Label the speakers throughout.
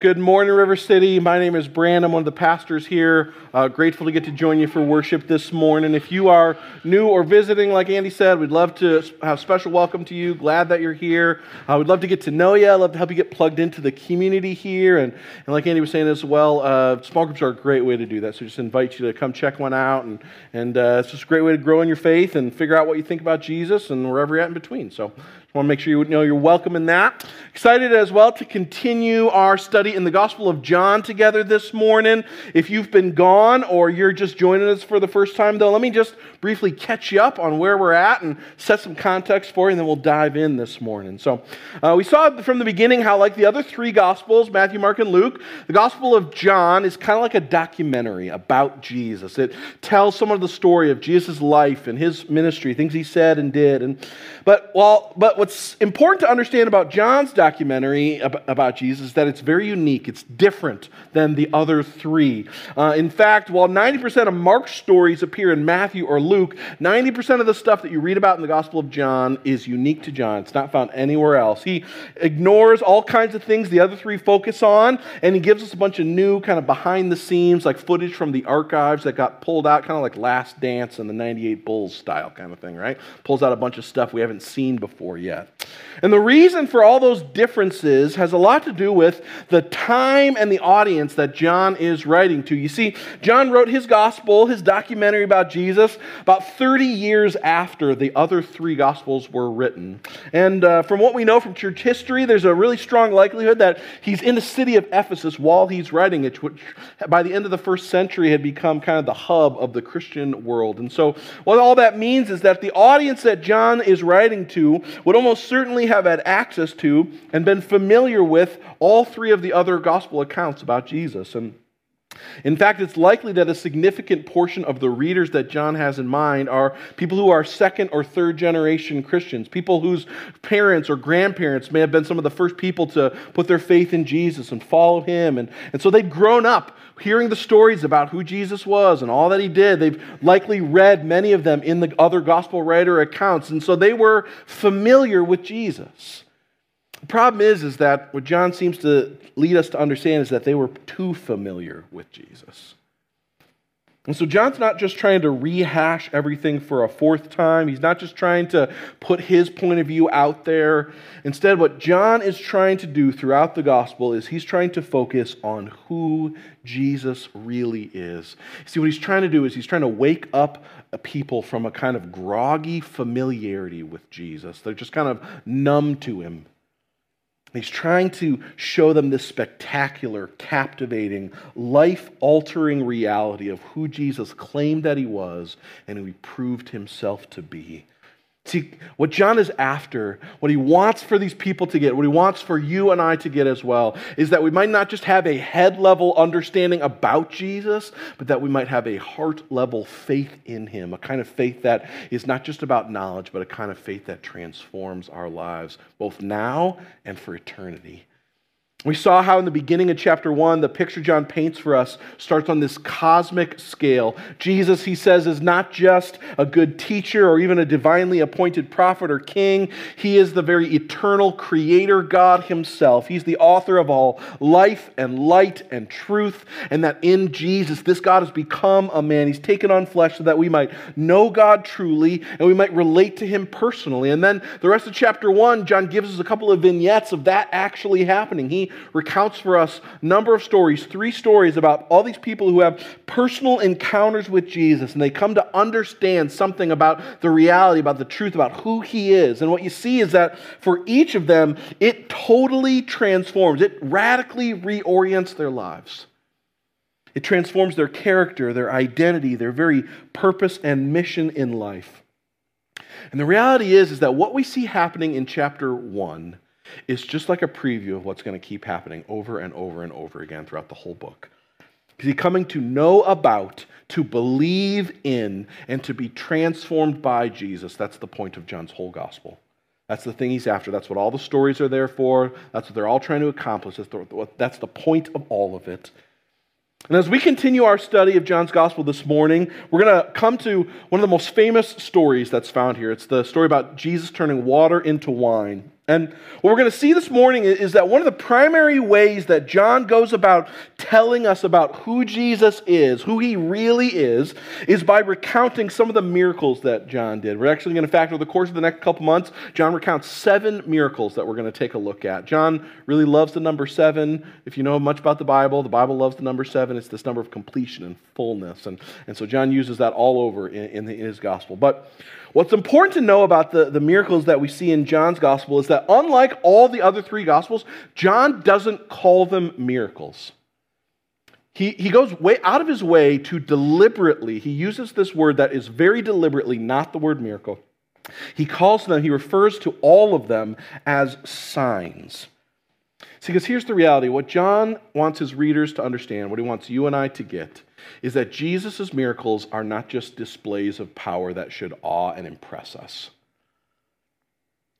Speaker 1: Good morning, River City. My name is Brand. I'm one of the pastors here. Uh, grateful to get to join you for worship this morning. If you are new or visiting, like Andy said, we'd love to have special welcome to you. Glad that you're here. Uh, we'd love to get to know you. I'd love to help you get plugged into the community here. And, and like Andy was saying as well, uh, small groups are a great way to do that. So just invite you to come check one out. And, and uh, it's just a great way to grow in your faith and figure out what you think about Jesus and wherever you're at in between. So I want to make sure you know you're welcome in that. Excited as well to continue our study in the Gospel of John together this morning. If you've been gone or you're just joining us for the first time, though, let me just briefly catch you up on where we're at and set some context for you, and then we'll dive in this morning. So, uh, we saw from the beginning how, like the other three Gospels, Matthew, Mark, and Luke, the Gospel of John is kind of like a documentary about Jesus. It tells some of the story of Jesus' life and his ministry, things he said and did. And but while but what's important to understand about John's documentary about Jesus is that it's very unique. It's different than the other three. Uh, in fact, while 90% of Mark's stories appear in Matthew or Luke, 90% of the stuff that you read about in the Gospel of John is unique to John. It's not found anywhere else. He ignores all kinds of things the other three focus on, and he gives us a bunch of new, kind of behind the scenes, like footage from the archives that got pulled out, kind of like Last Dance and the 98 Bulls style kind of thing, right? Pulls out a bunch of stuff we haven't seen before yet yet. And the reason for all those differences has a lot to do with the time and the audience that John is writing to. You see, John wrote his gospel, his documentary about Jesus, about 30 years after the other three gospels were written. And uh, from what we know from church history, there's a really strong likelihood that he's in the city of Ephesus while he's writing it, which by the end of the first century had become kind of the hub of the Christian world. And so, what all that means is that the audience that John is writing to would almost certainly have had access to and been familiar with all three of the other gospel accounts about Jesus. And in fact, it's likely that a significant portion of the readers that John has in mind are people who are second or third generation Christians, people whose parents or grandparents may have been some of the first people to put their faith in Jesus and follow him. And, and so they've grown up hearing the stories about who Jesus was and all that he did. They've likely read many of them in the other gospel writer accounts. And so they were familiar with Jesus. The problem is, is that what John seems to lead us to understand is that they were too familiar with Jesus. And so John's not just trying to rehash everything for a fourth time. He's not just trying to put his point of view out there. Instead, what John is trying to do throughout the gospel is he's trying to focus on who Jesus really is. See, what he's trying to do is he's trying to wake up people from a kind of groggy familiarity with Jesus. They're just kind of numb to him. He's trying to show them this spectacular, captivating, life altering reality of who Jesus claimed that he was and who he proved himself to be. See, what John is after, what he wants for these people to get, what he wants for you and I to get as well, is that we might not just have a head level understanding about Jesus, but that we might have a heart level faith in him, a kind of faith that is not just about knowledge, but a kind of faith that transforms our lives, both now and for eternity. We saw how in the beginning of chapter one, the picture John paints for us starts on this cosmic scale. Jesus, he says, is not just a good teacher or even a divinely appointed prophet or king. He is the very eternal creator God himself. He's the author of all life and light and truth. And that in Jesus, this God has become a man. He's taken on flesh so that we might know God truly and we might relate to him personally. And then the rest of chapter one, John gives us a couple of vignettes of that actually happening. He recounts for us a number of stories, three stories about all these people who have personal encounters with Jesus and they come to understand something about the reality, about the truth, about who he is. And what you see is that for each of them, it totally transforms, it radically reorients their lives. It transforms their character, their identity, their very purpose and mission in life. And the reality is, is that what we see happening in chapter 1 is just like a preview of what's going to keep happening over and over and over again throughout the whole book. He's coming to know about, to believe in, and to be transformed by Jesus. That's the point of John's whole gospel. That's the thing he's after. That's what all the stories are there for. That's what they're all trying to accomplish. That's the point of all of it. And as we continue our study of John's gospel this morning, we're going to come to one of the most famous stories that's found here. It's the story about Jesus turning water into wine. And what we're going to see this morning is that one of the primary ways that John goes about telling us about who Jesus is, who he really is, is by recounting some of the miracles that John did. We're actually going to, fact, over the course of the next couple months, John recounts seven miracles that we're going to take a look at. John really loves the number seven. If you know much about the Bible, the Bible loves the number seven. It's this number of completion and fullness. And, and so John uses that all over in, in, the, in his gospel. But What's important to know about the, the miracles that we see in John's gospel is that unlike all the other three gospels, John doesn't call them miracles. He, he goes way out of his way to deliberately, he uses this word that is very deliberately not the word miracle. He calls them, he refers to all of them as signs. See, because here's the reality what John wants his readers to understand, what he wants you and I to get, is that Jesus' miracles are not just displays of power that should awe and impress us.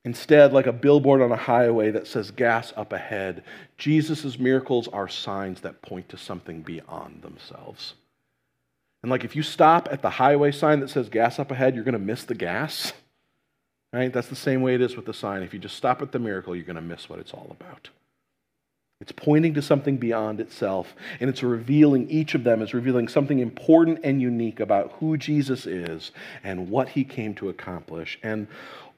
Speaker 1: Instead, like a billboard on a highway that says gas up ahead, Jesus' miracles are signs that point to something beyond themselves. And like if you stop at the highway sign that says gas up ahead, you're going to miss the gas. Right? That's the same way it is with the sign. If you just stop at the miracle, you're going to miss what it's all about. It's pointing to something beyond itself, and it's revealing, each of them is revealing something important and unique about who Jesus is and what he came to accomplish. And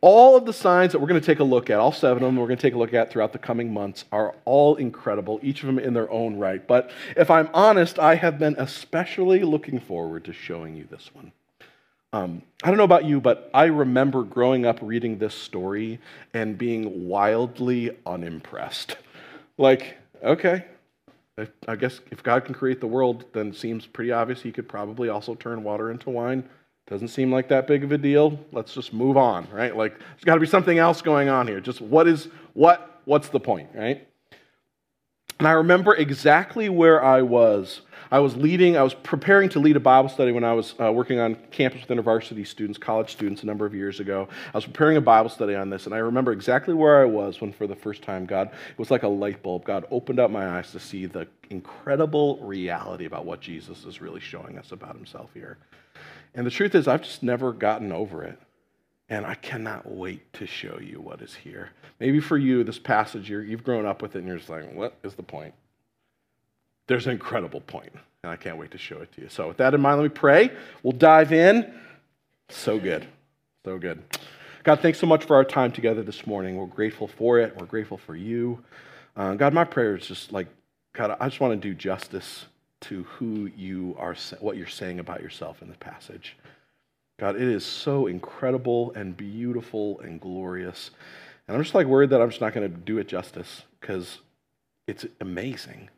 Speaker 1: all of the signs that we're going to take a look at, all seven of them we're going to take a look at throughout the coming months, are all incredible, each of them in their own right. But if I'm honest, I have been especially looking forward to showing you this one. Um, I don't know about you, but I remember growing up reading this story and being wildly unimpressed. Like, okay, I guess if God can create the world, then it seems pretty obvious he could probably also turn water into wine. Doesn't seem like that big of a deal. Let's just move on, right? Like there's got to be something else going on here. Just what is what what's the point, right? And I remember exactly where I was I was leading, I was preparing to lead a Bible study when I was uh, working on campus with InterVarsity students, college students, a number of years ago. I was preparing a Bible study on this, and I remember exactly where I was when, for the first time, God, it was like a light bulb. God opened up my eyes to see the incredible reality about what Jesus is really showing us about himself here. And the truth is, I've just never gotten over it. And I cannot wait to show you what is here. Maybe for you, this passage, you have grown up with it and you're just like, what is the point? there's an incredible point, and I can't wait to show it to you. So, with that in mind, let me pray. We'll dive in. So good. So good. God, thanks so much for our time together this morning. We're grateful for it. We're grateful for you. Uh, God, my prayer is just like, God, I just want to do justice to who you are, what you're saying about yourself in the passage. God, it is so incredible and beautiful and glorious. And I'm just like worried that I'm just not going to do it justice because it's amazing.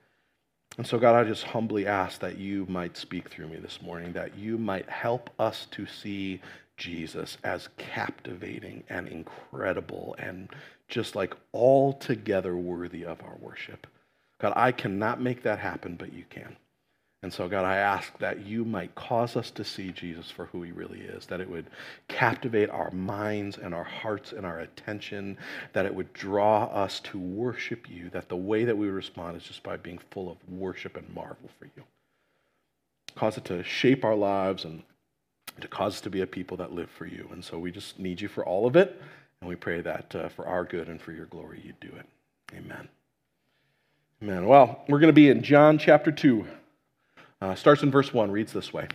Speaker 1: And so, God, I just humbly ask that you might speak through me this morning, that you might help us to see Jesus as captivating and incredible and just like altogether worthy of our worship. God, I cannot make that happen, but you can. And so, God, I ask that you might cause us to see Jesus for who he really is, that it would captivate our minds and our hearts and our attention, that it would draw us to worship you, that the way that we respond is just by being full of worship and marvel for you. Cause it to shape our lives and to cause us to be a people that live for you. And so we just need you for all of it, and we pray that uh, for our good and for your glory, you do it. Amen. Amen. Well, we're going to be in John chapter 2. Uh, starts in verse 1, reads this way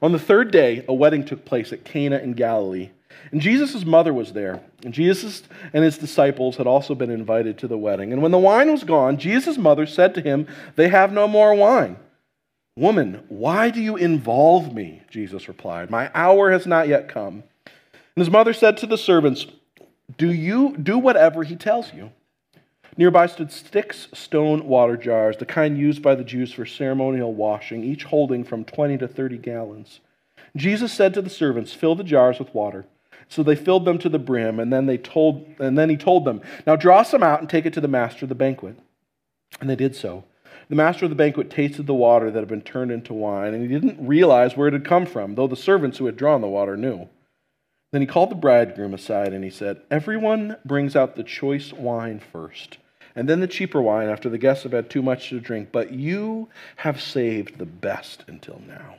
Speaker 1: On the third day, a wedding took place at Cana in Galilee. And Jesus' mother was there. And Jesus and his disciples had also been invited to the wedding. And when the wine was gone, Jesus' mother said to him, They have no more wine. Woman, why do you involve me? Jesus replied, My hour has not yet come. And his mother said to the servants, Do you do whatever he tells you? Nearby stood six stone water jars, the kind used by the Jews for ceremonial washing, each holding from 20 to 30 gallons. Jesus said to the servants, Fill the jars with water. So they filled them to the brim, and then, they told, and then he told them, Now draw some out and take it to the master of the banquet. And they did so. The master of the banquet tasted the water that had been turned into wine, and he didn't realize where it had come from, though the servants who had drawn the water knew. Then he called the bridegroom aside and he said, Everyone brings out the choice wine first and then the cheaper wine after the guests have had too much to drink, but you have saved the best until now.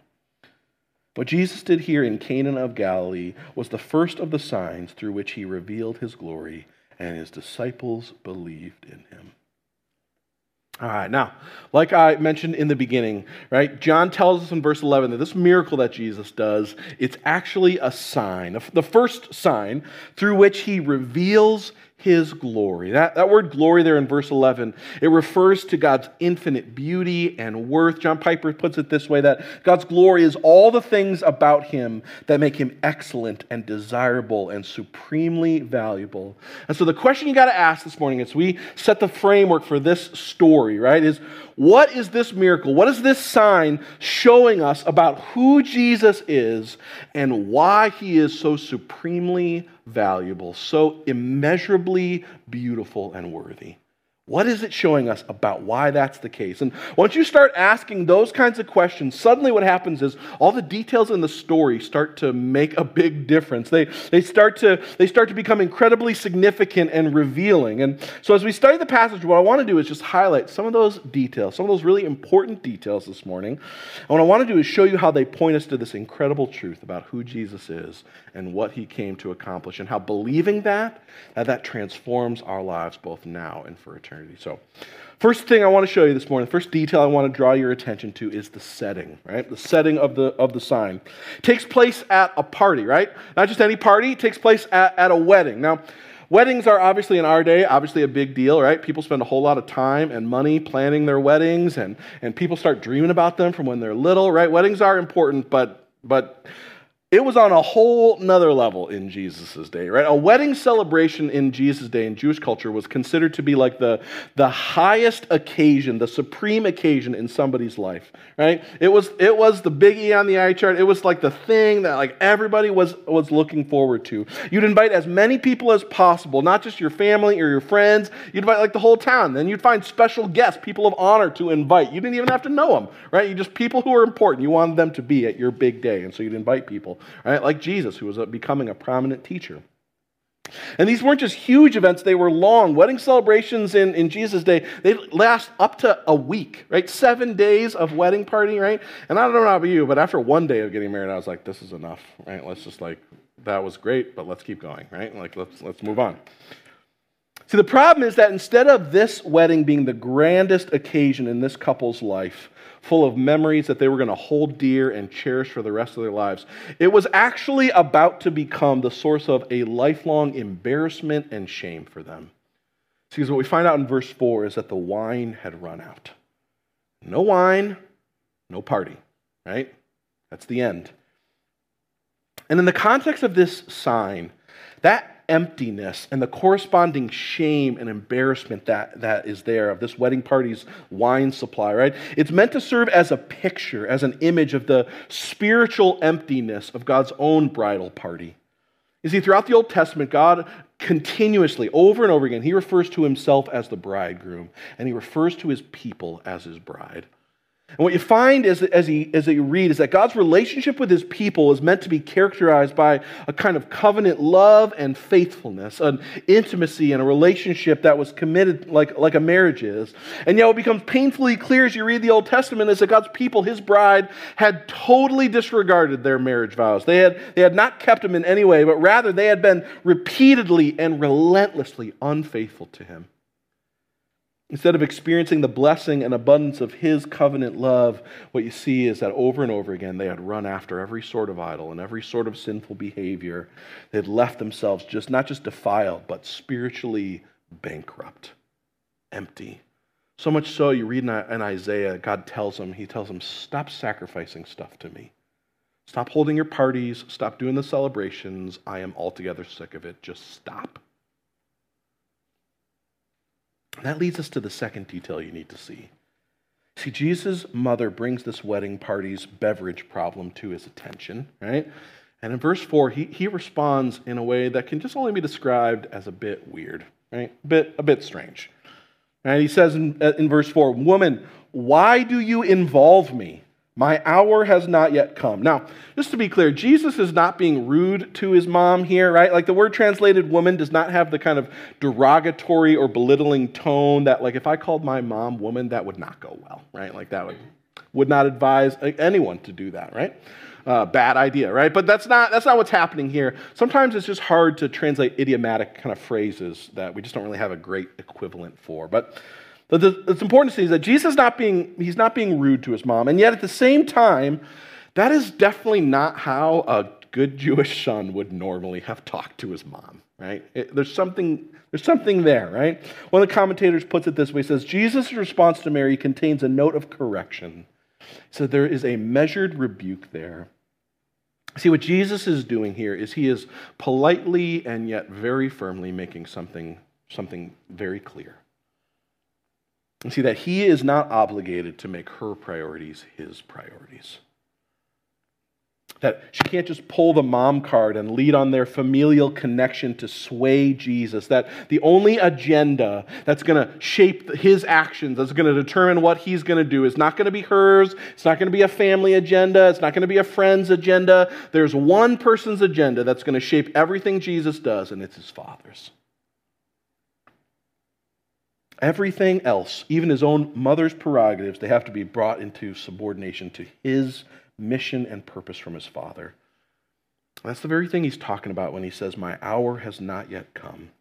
Speaker 1: What Jesus did here in Cana of Galilee was the first of the signs through which he revealed his glory, and his disciples believed in him. All right, now, like I mentioned in the beginning, right, John tells us in verse 11 that this miracle that Jesus does, it's actually a sign, the first sign through which he reveals his glory. That, that word glory there in verse 11, it refers to God's infinite beauty and worth. John Piper puts it this way that God's glory is all the things about him that make him excellent and desirable and supremely valuable. And so the question you got to ask this morning as we set the framework for this story, right, is what is this miracle? What is this sign showing us about who Jesus is and why he is so supremely valuable, so immeasurably beautiful and worthy? What is it showing us about why that's the case? And once you start asking those kinds of questions, suddenly what happens is all the details in the story start to make a big difference. They, they, start, to, they start to become incredibly significant and revealing. And so as we study the passage, what I want to do is just highlight some of those details, some of those really important details this morning. And what I want to do is show you how they point us to this incredible truth about who Jesus is and what he came to accomplish, and how believing that, that, that transforms our lives both now and for eternity eternity. So, first thing I want to show you this morning, first detail I want to draw your attention to is the setting, right? The setting of the, of the sign. It takes place at a party, right? Not just any party, takes place at, at a wedding. Now, Weddings are obviously in our day, obviously a big deal, right? People spend a whole lot of time and money planning their weddings, and, and people start dreaming about them from when they're little, right? Weddings are important, but, but it was on a whole nother level in Jesus' day, right? A wedding celebration in Jesus' day in Jewish culture was considered to be like the, the highest occasion, the supreme occasion in somebody's life, right? It was, it was the big E on the eye chart. It was like the thing that like everybody was, was looking forward to. You'd invite as many people as possible, not just your family or your friends. You'd invite like the whole town. Then you'd find special guests, people of honor to invite. You didn't even have to know them, right? You just people who are important. You wanted them to be at your big day. And so you'd invite people right? Like Jesus, who was becoming a prominent teacher. And these weren't just huge events, they were long. Wedding celebrations in, in Jesus' day, they last up to a week, right? Seven days of wedding party, right? And I don't know about you, but after one day of getting married, I was like, this is enough, right? Let's just like, that was great, but let's keep going, right? Like, let's, let's move on. See, the problem is that instead of this wedding being the grandest occasion in this couple's life, full of memories that they were going to hold dear and cherish for the rest of their lives. It was actually about to become the source of a lifelong embarrassment and shame for them. Because what we find out in verse 4 is that the wine had run out. No wine, no party, right? That's the end. And in the context of this sign, that emptiness and the corresponding shame and embarrassment that, that is there of this wedding party's wine supply, right? It's meant to serve as a picture, as an image of the spiritual emptiness of God's own bridal party. You see, throughout the Old Testament, God continuously, over and over again, he refers to himself as the bridegroom, and he refers to his people as his bride. And what you find as, as, he, as you read is that God's relationship with his people is meant to be characterized by a kind of covenant love and faithfulness, an intimacy and a relationship that was committed like, like a marriage is. And yet, what becomes painfully clear as you read the Old Testament is that God's people, his bride, had totally disregarded their marriage vows. They had, they had not kept them in any way, but rather they had been repeatedly and relentlessly unfaithful to him. Instead of experiencing the blessing and abundance of his covenant love, what you see is that over and over again they had run after every sort of idol and every sort of sinful behavior. They had left themselves just not just defiled, but spiritually bankrupt, empty. So much so, you read in Isaiah, God tells them, He tells them, stop sacrificing stuff to me. Stop holding your parties. Stop doing the celebrations. I am altogether sick of it. Just stop. That leads us to the second detail you need to see. See, Jesus' mother brings this wedding party's beverage problem to his attention, right? And in verse 4, he, he responds in a way that can just only be described as a bit weird, right? A bit, a bit strange. And he says in, in verse 4, Woman, why do you involve me? My hour has not yet come. Now, just to be clear, Jesus is not being rude to his mom here, right? Like the word translated woman does not have the kind of derogatory or belittling tone that, like, if I called my mom woman, that would not go well, right? Like that would, would not advise anyone to do that, right? uh, bad idea, right? But that's not, that's not what's happening here. Sometimes it's just hard to translate idiomatic kind of phrases that we just don't really have a great equivalent for. But it's important to see is that Jesus is not being, he's not being rude to his mom. And yet at the same time, that is definitely not how a good Jewish son would normally have talked to his mom, right? It, there's something there's something there, right? One of the commentators puts it this way: he says Jesus' response to Mary contains a note of correction. So there is a measured rebuke there. See, what Jesus is doing here is he is politely and yet very firmly making something, something very clear. And see that he is not obligated to make her priorities his priorities. That she can't just pull the mom card and lead on their familial connection to sway Jesus. That the only agenda that's going to shape his actions, that's going to determine what he's going to do, is not going to be hers. It's not going to be a family agenda. It's not going to be a friend's agenda. There's one person's agenda that's going to shape everything Jesus does, and it's his Father's. Everything else, even his own mother's prerogatives, they have to be brought into subordination to his mission and purpose from his Father. That's the very thing he's talking about when he says, My hour has not yet come.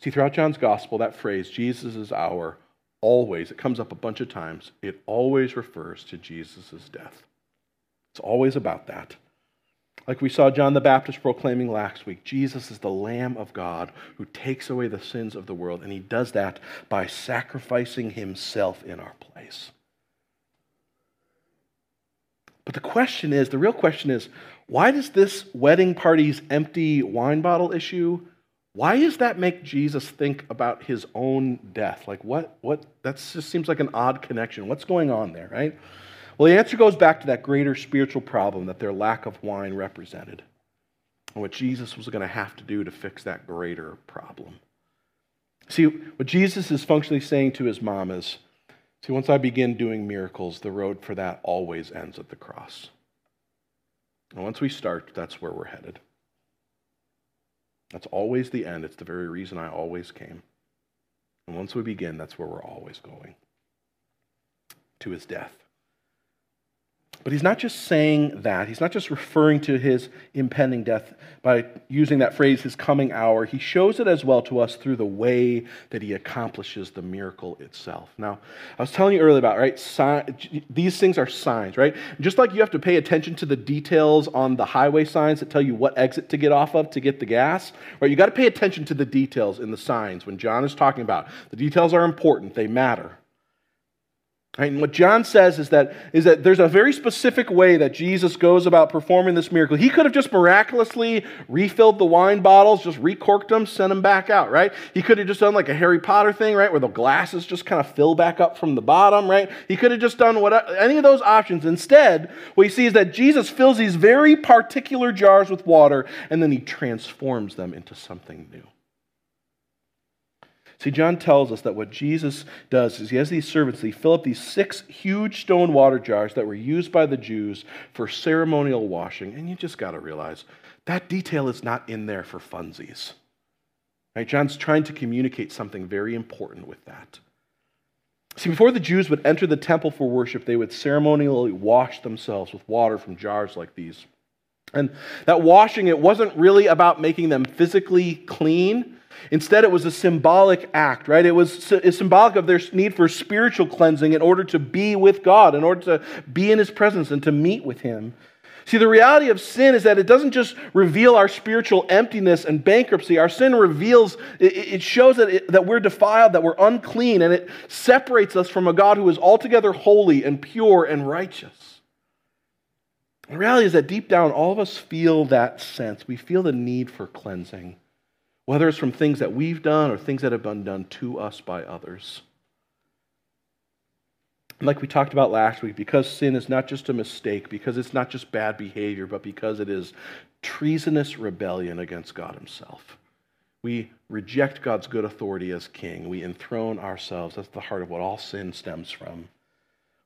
Speaker 1: See, throughout John's gospel, that phrase, Jesus' hour, always, it comes up a bunch of times, it always refers to Jesus' death. It's always about that. Like we saw John the Baptist proclaiming last week, Jesus is the Lamb of God who takes away the sins of the world, and he does that by sacrificing himself in our place. But the question is the real question is why does this wedding party's empty wine bottle issue? Why does that make Jesus think about his own death? Like, what, what, that just seems like an odd connection. What's going on there, right? Well, the answer goes back to that greater spiritual problem that their lack of wine represented and what Jesus was going to have to do to fix that greater problem. See, what Jesus is functionally saying to his mom is See, once I begin doing miracles, the road for that always ends at the cross. And once we start, that's where we're headed. That's always the end. It's the very reason I always came. And once we begin, that's where we're always going to his death. But he's not just saying that. He's not just referring to his impending death by using that phrase, his coming hour. He shows it as well to us through the way that he accomplishes the miracle itself. Now, I was telling you earlier about, right? Si- these things are signs, right? Just like you have to pay attention to the details on the highway signs that tell you what exit to get off of to get the gas, right? You got to pay attention to the details in the signs when John is talking about. The details are important, they matter. Right? And what John says is that, is that there's a very specific way that Jesus goes about performing this miracle. He could have just miraculously refilled the wine bottles, just recorked them, sent them back out, right? He could have just done like a Harry Potter thing, right, where the glasses just kind of fill back up from the bottom, right? He could have just done what, any of those options. Instead, what you see is that Jesus fills these very particular jars with water and then he transforms them into something new. See, John tells us that what Jesus does is he has these servants, they fill up these six huge stone water jars that were used by the Jews for ceremonial washing. And you just got to realize that detail is not in there for funsies. Right? John's trying to communicate something very important with that. See, before the Jews would enter the temple for worship, they would ceremonially wash themselves with water from jars like these. And that washing, it wasn't really about making them physically clean. Instead, it was a symbolic act, right? It was symbolic of their need for spiritual cleansing in order to be with God, in order to be in His presence and to meet with Him. See, the reality of sin is that it doesn't just reveal our spiritual emptiness and bankruptcy. Our sin reveals, it shows that, it, that we're defiled, that we're unclean, and it separates us from a God who is altogether holy and pure and righteous. The reality is that deep down, all of us feel that sense. We feel the need for cleansing whether it's from things that we've done or things that have been done to us by others. And like we talked about last week, because sin is not just a mistake, because it's not just bad behavior, but because it is treasonous rebellion against God Himself. We reject God's good authority as king. We enthrone ourselves. That's the heart of what all sin stems from.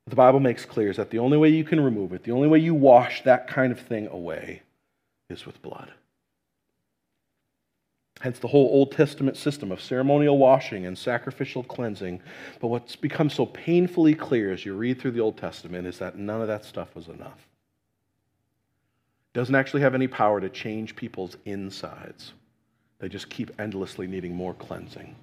Speaker 1: What the Bible makes clear is that the only way you can remove it, the only way you wash that kind of thing away, is with blood. Hence the whole Old Testament system of ceremonial washing and sacrificial cleansing. But what's become so painfully clear as you read through the Old Testament is that none of that stuff was enough. It doesn't actually have any power to change people's insides. They just keep endlessly needing more cleansing.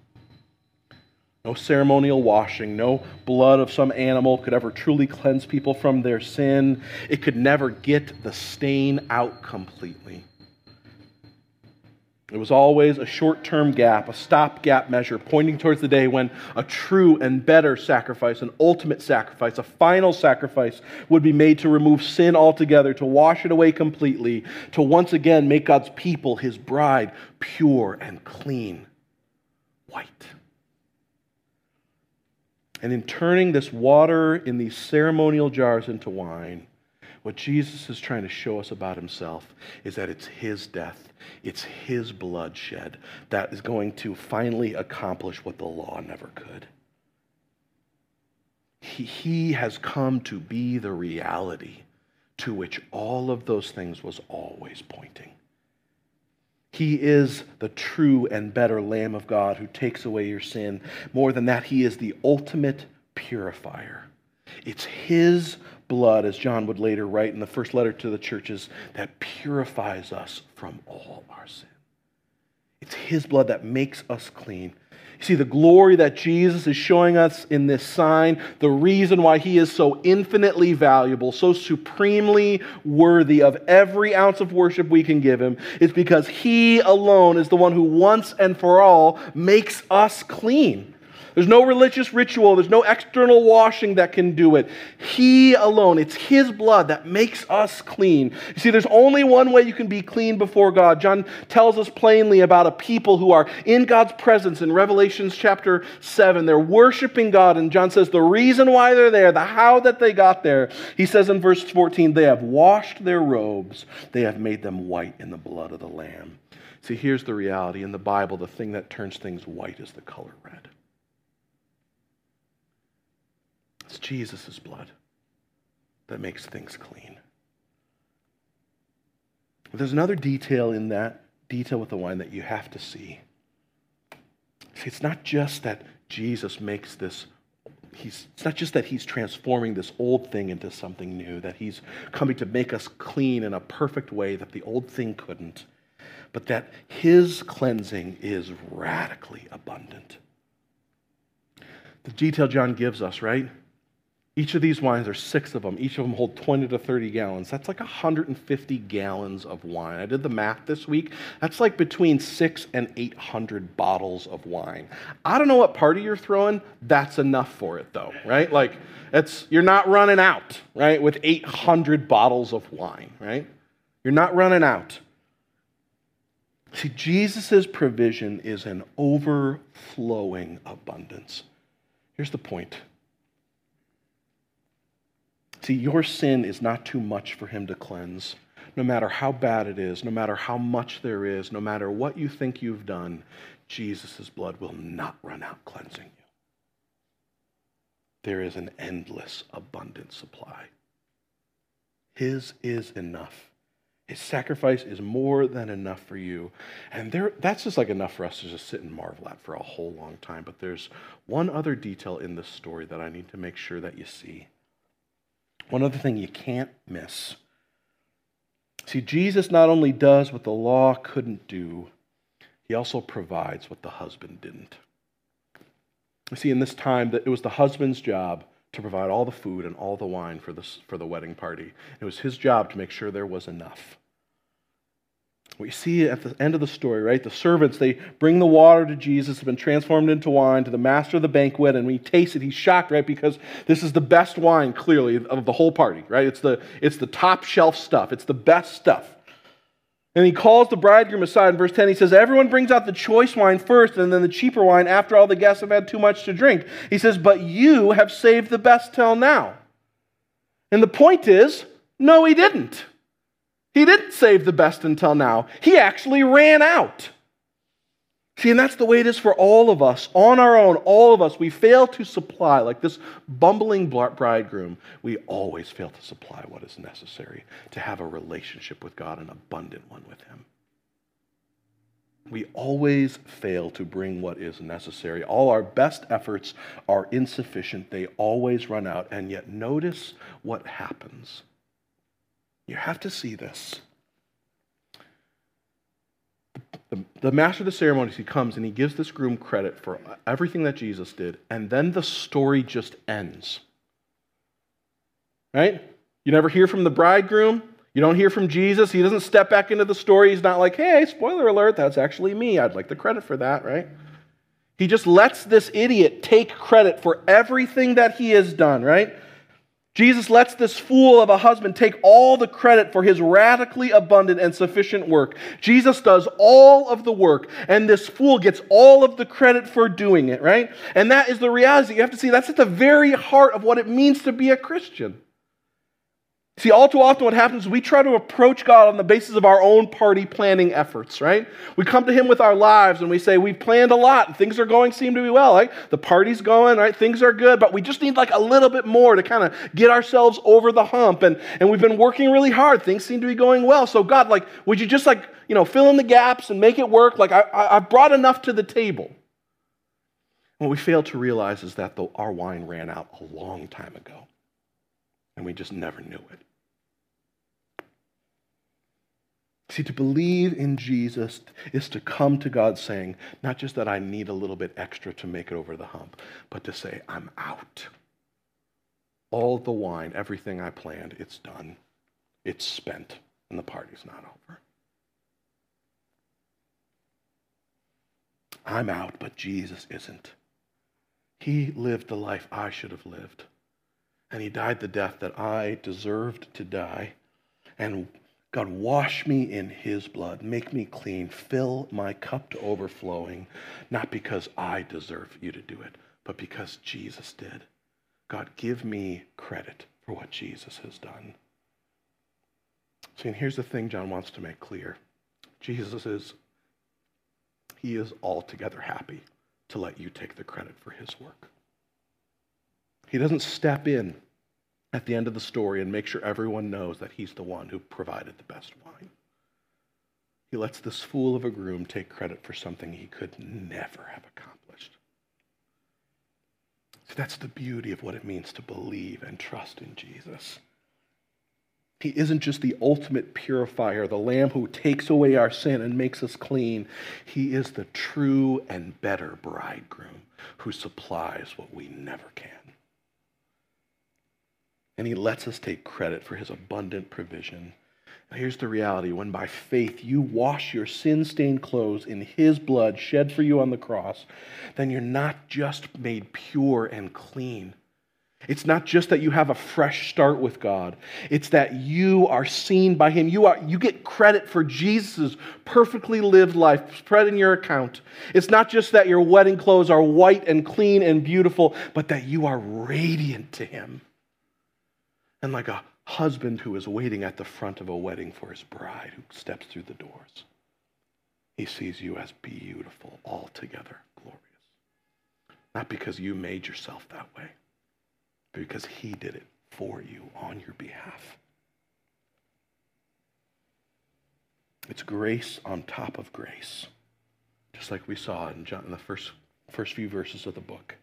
Speaker 1: No ceremonial washing, no blood of some animal could ever truly cleanse people from their sin. It could never get the stain out completely. It was always a short term gap, a stopgap measure, pointing towards the day when a true and better sacrifice, an ultimate sacrifice, a final sacrifice would be made to remove sin altogether, to wash it away completely, to once again make God's people, his bride, pure and clean, white. And in turning this water in these ceremonial jars into wine, what Jesus is trying to show us about himself is that it's his death, it's his bloodshed that is going to finally accomplish what the law never could. He, he has come to be the reality to which all of those things was always pointing. He is the true and better Lamb of God who takes away your sin. More than that, He is the ultimate purifier. It's His blood, as John would later write in the first letter to the churches, that purifies us from all our sin. It's His blood that makes us clean. You see, the glory that Jesus is showing us in this sign, the reason why he is so infinitely valuable, so supremely worthy of every ounce of worship we can give him, is because he alone is the one who once and for all makes us clean. There's no religious ritual, there's no external washing that can do it. He alone, it's His blood that makes us clean. You see, there's only one way you can be clean before God. John tells us plainly about a people who are in God's presence in Revelations chapter 7. They're worshiping God, and John says the reason why they're there, the how that they got there, he says in verse 14, they have washed their robes, they have made them white in the blood of the Lamb. See, here's the reality. In the Bible, the thing that turns things white is the color red. It's Jesus' blood that makes things clean. There's another detail in that detail with the wine that you have to see. See, it's not just that Jesus makes this He's, it's not just that he's transforming this old thing into something new, that he's coming to make us clean in a perfect way that the old thing couldn't, but that his cleansing is radically abundant. The detail John gives us, right? Each of these wines, are six of them. Each of them hold 20 to 30 gallons. That's like 150 gallons of wine. I did the math this week. That's like between six and 800 bottles of wine. I don't know what party you're throwing. That's enough for it, though, right? Like, it's, you're not running out, right, with 800 bottles of wine, right? You're not running out. See, Jesus' provision is an overflowing abundance. Here's the point See, your sin is not too much for him to cleanse. No matter how bad it is, no matter how much there is, no matter what you think you've done, Jesus' blood will not run out cleansing you. There is an endless, abundant supply. His is enough. His sacrifice is more than enough for you. And there, that's just like enough for us to just sit and marvel at for a whole long time. But there's one other detail in this story that I need to make sure that you see. One other thing you can't miss. See, Jesus not only does what the law couldn't do, he also provides what the husband didn't. You see, in this time, that it was the husband's job to provide all the food and all the wine for, this, for the wedding party. It was his job to make sure there was enough. We see at the end of the story, right? The servants, they bring the water to Jesus, have been transformed into wine to the master of the banquet, and when he tastes it, he's shocked, right? Because this is the best wine, clearly, of the whole party, right? It's the, it's the top shelf stuff, it's the best stuff. And he calls the bridegroom aside in verse 10. He says, Everyone brings out the choice wine first and then the cheaper wine after all the guests have had too much to drink. He says, But you have saved the best till now. And the point is, no, he didn't. He didn't save the best until now. He actually ran out. See, and that's the way it is for all of us. On our own, all of us, we fail to supply, like this bumbling bridegroom, we always fail to supply what is necessary to have a relationship with God, an abundant one with Him. We always fail to bring what is necessary. All our best efforts are insufficient, they always run out. And yet, notice what happens. You have to see this. The, the master of the ceremonies, he comes and he gives this groom credit for everything that Jesus did, and then the story just ends. Right? You never hear from the bridegroom. You don't hear from Jesus. He doesn't step back into the story. He's not like, hey, spoiler alert, that's actually me. I'd like the credit for that, right? He just lets this idiot take credit for everything that he has done, right? Jesus lets this fool of a husband take all the credit for his radically abundant and sufficient work. Jesus does all of the work, and this fool gets all of the credit for doing it, right? And that is the reality. You have to see that's at the very heart of what it means to be a Christian. See, all too often what happens is we try to approach God on the basis of our own party planning efforts, right? We come to Him with our lives and we say, We've planned a lot and things are going, seem to be well, right? The party's going, right? Things are good, but we just need like a little bit more to kind of get ourselves over the hump. And, and we've been working really hard. Things seem to be going well. So, God, like, would you just like, you know, fill in the gaps and make it work? Like, I, I, brought enough to the table. What we fail to realize is that the, our wine ran out a long time ago, and we just never knew it. See, to believe in Jesus is to come to God saying, not just that I need a little bit extra to make it over the hump, but to say, I'm out. All the wine, everything I planned, it's done. It's spent, and the party's not over. I'm out, but Jesus isn't. He lived the life I should have lived, and he died the death that I deserved to die. And God, wash me in his blood. Make me clean. Fill my cup to overflowing, not because I deserve you to do it, but because Jesus did. God, give me credit for what Jesus has done. See, and here's the thing John wants to make clear Jesus is, he is altogether happy to let you take the credit for his work. He doesn't step in at the end of the story and make sure everyone knows that he's the one who provided the best wine. He lets this fool of a groom take credit for something he could never have accomplished. See, that's the beauty of what it means to believe and trust in Jesus. He isn't just the ultimate purifier, the lamb who takes away our sin and makes us clean. He is the true and better bridegroom who supplies what we never can. And he lets us take credit for his abundant provision. Now, here's the reality when by faith you wash your sin stained clothes in his blood shed for you on the cross, then you're not just made pure and clean. It's not just that you have a fresh start with God. It's that you are seen by him. You are you get credit for Jesus' perfectly lived life spread in your account. It's not just that your wedding clothes are white and clean and beautiful, but that you are radiant to him and like a husband who is waiting at the front of a wedding for his bride who steps through the doors. He sees you as beautiful, altogether glorious. Not because you made yourself that way, but because he did it for you on your behalf. It's grace on top of grace, just like we saw in, John, in the first, first few verses of the book.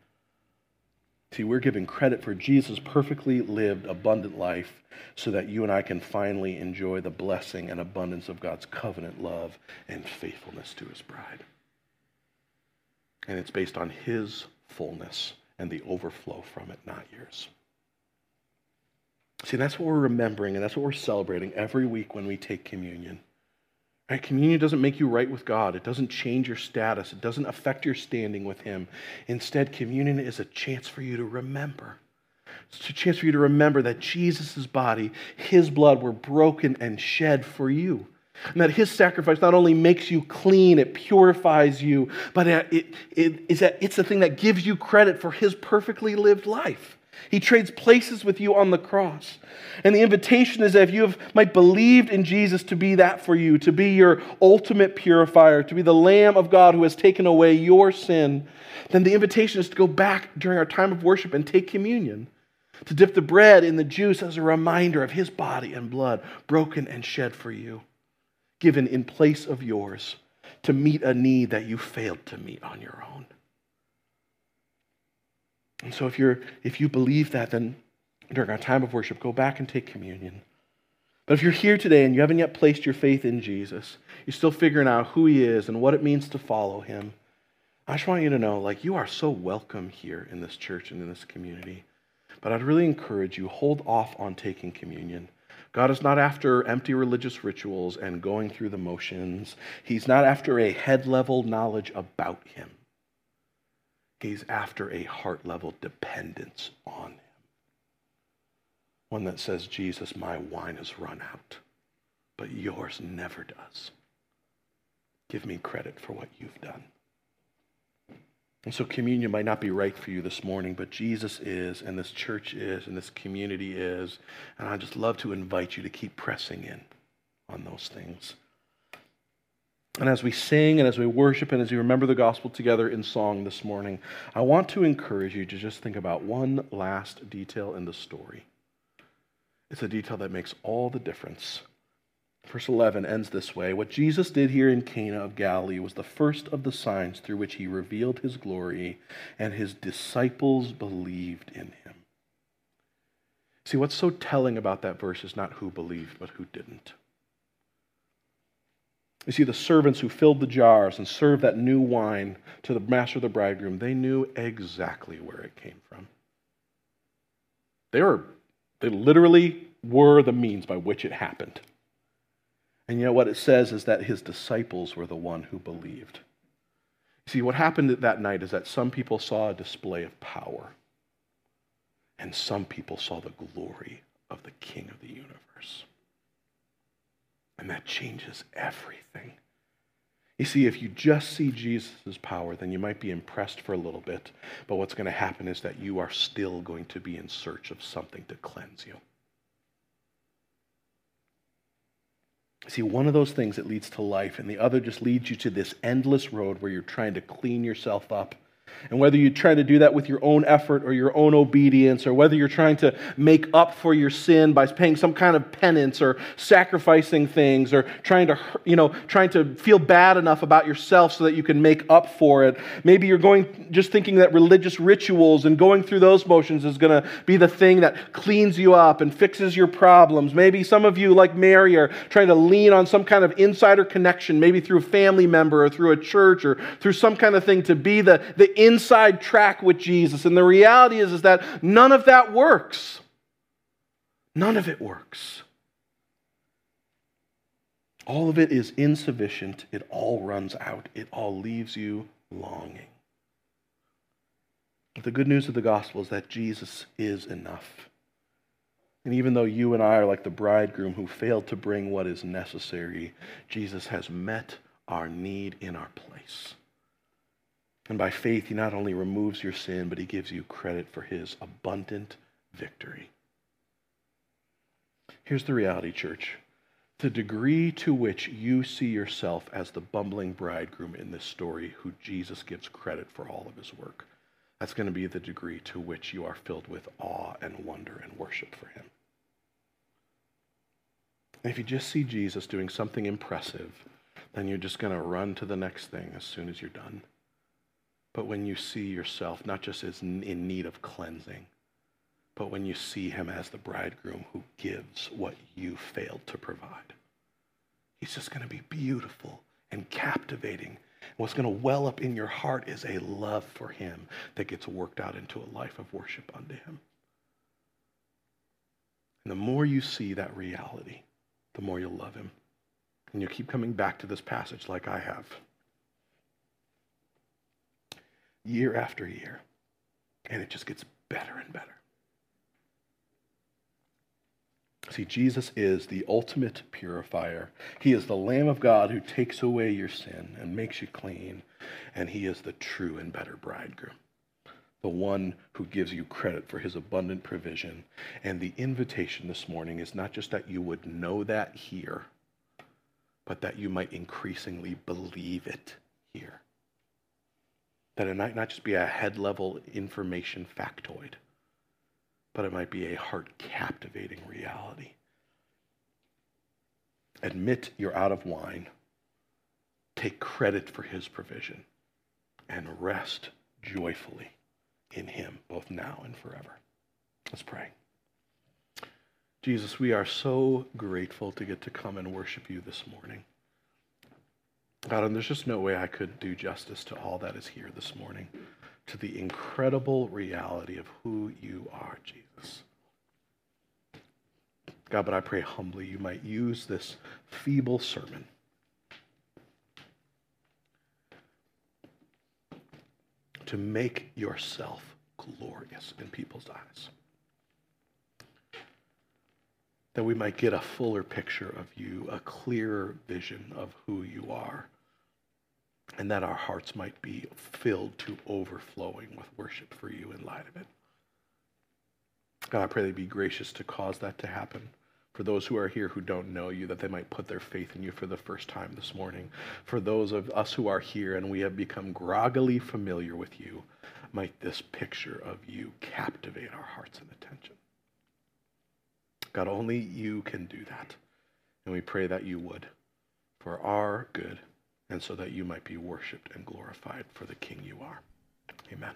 Speaker 1: See, we're giving credit for Jesus' perfectly lived, abundant life so that you and I can finally enjoy the blessing and abundance of God's covenant love and faithfulness to his bride. And it's based on his fullness and the overflow from it, not yours. See, that's what we're remembering and that's what we're celebrating every week when we take communion. Right? Communion doesn't make you right with God. It doesn't change your status. It doesn't affect your standing with Him. Instead, communion is a chance for you to remember. It's a chance for you to remember that Jesus' body, His blood were broken and shed for you. And that His sacrifice not only makes you clean, it purifies you, but it, it, it, it's, that it's the thing that gives you credit for His perfectly lived life. He trades places with you on the cross. And the invitation is that if you have might believed in Jesus to be that for you, to be your ultimate purifier, to be the Lamb of God who has taken away your sin, then the invitation is to go back during our time of worship and take communion. To dip the bread in the juice as a reminder of his body and blood broken and shed for you, given in place of yours to meet a need that you failed to meet on your own. And so if you're if you believe that, then during our time of worship, go back and take communion. But if you're here today and you haven't yet placed your faith in Jesus, you're still figuring out who he is and what it means to follow him, I just want you to know like you are so welcome here in this church and in this community. But I'd really encourage you hold off on taking communion. God is not after empty religious rituals and going through the motions. He's not after a head level knowledge about him. He's after a heart level dependence on him. One that says, Jesus, my wine has run out, but yours never does. Give me credit for what you've done. And so communion might not be right for you this morning, but Jesus is, and this church is, and this community is. And I just love to invite you to keep pressing in on those things. And as we sing and as we worship and as we remember the gospel together in song this morning, I want to encourage you to just think about one last detail in the story. It's a detail that makes all the difference Verse 11 ends this way What Jesus did here in Cana of Galilee was the first of the signs through which he revealed his glory, and his disciples believed in him. See, what's so telling about that verse is not who believed, but who didn't. You see, the servants who filled the jars and served that new wine to the master of the bridegroom, they knew exactly where it came from. They were, they literally were the means by which it happened. And you know what it says is that his disciples were the one who believed. See, what happened that night is that some people saw a display of power, and some people saw the glory of the King of the universe. And that changes everything. You see, if you just see Jesus' power, then you might be impressed for a little bit, but what's going to happen is that you are still going to be in search of something to cleanse you. See, one of those things that leads to life, and the other just leads you to this endless road where you're trying to clean yourself up and whether you try to do that with your own effort or your own obedience, or whether you're trying to make up for your sin by paying some kind of penance or sacrificing things or trying to, you know, trying to feel bad enough about yourself so that you can make up for it. Maybe you're going just thinking that religious rituals and going through those motions is going to be the thing that cleans you up and fixes your problems. Maybe some of you, like Mary, are trying to lean on some kind of insider connection, maybe through a family member or through a church or through some kind of thing to be the, the inside track with Jesus. And the reality is, is that none of that works. None of it works. All of it is insufficient. It all runs out. It all leaves you longing. But the good news of the gospel is that Jesus is enough. And even though you and I are like the bridegroom who failed to bring what is necessary, Jesus has met our need in our place. And by faith, he not only removes your sin, but he gives you credit for his abundant victory. Here's the reality, church. The degree to which you see yourself as the bumbling bridegroom in this story, who Jesus gives credit for all of his work, that's going to be the degree to which you are filled with awe and wonder and worship for him. And if you just see Jesus doing something impressive, then you're just going to run to the next thing as soon as you're done but when you see yourself not just as in need of cleansing, but when you see him as the bridegroom who gives what you failed to provide. He's just going to be beautiful and captivating. What's going to well up in your heart is a love for him that gets worked out into a life of worship unto him. And the more you see that reality, the more you'll love him. And you'll keep coming back to this passage like I have. Year after year. And it just gets better and better. See, Jesus is the ultimate purifier. He is the Lamb of God who takes away your sin and makes you clean. And he is the true and better bridegroom, the one who gives you credit for his abundant provision. And the invitation this morning is not just that you would know that here, but that you might increasingly believe it here. That it might not just be a head level information factoid, but it might be a heart captivating reality. Admit you're out of wine, take credit for his provision, and rest joyfully in him, both now and forever. Let's pray. Jesus, we are so grateful to get to come and worship you this morning. God, and there's just no way I could do justice to all that is here this morning, to the incredible reality of who you are, Jesus. God, but I pray humbly you might use this feeble sermon to make yourself glorious in people's eyes. That we might get a fuller picture of you, a clearer vision of who you are and that our hearts might be filled to overflowing with worship for you in light of it. God, I pray that you be gracious to cause that to happen. For those who are here who don't know you, that they might put their faith in you for the first time this morning. For those of us who are here and we have become groggily familiar with you, might this picture of you captivate our hearts and attention. God, only you can do that. And we pray that you would for our good and so that you might be worshiped and glorified for the King you are. Amen.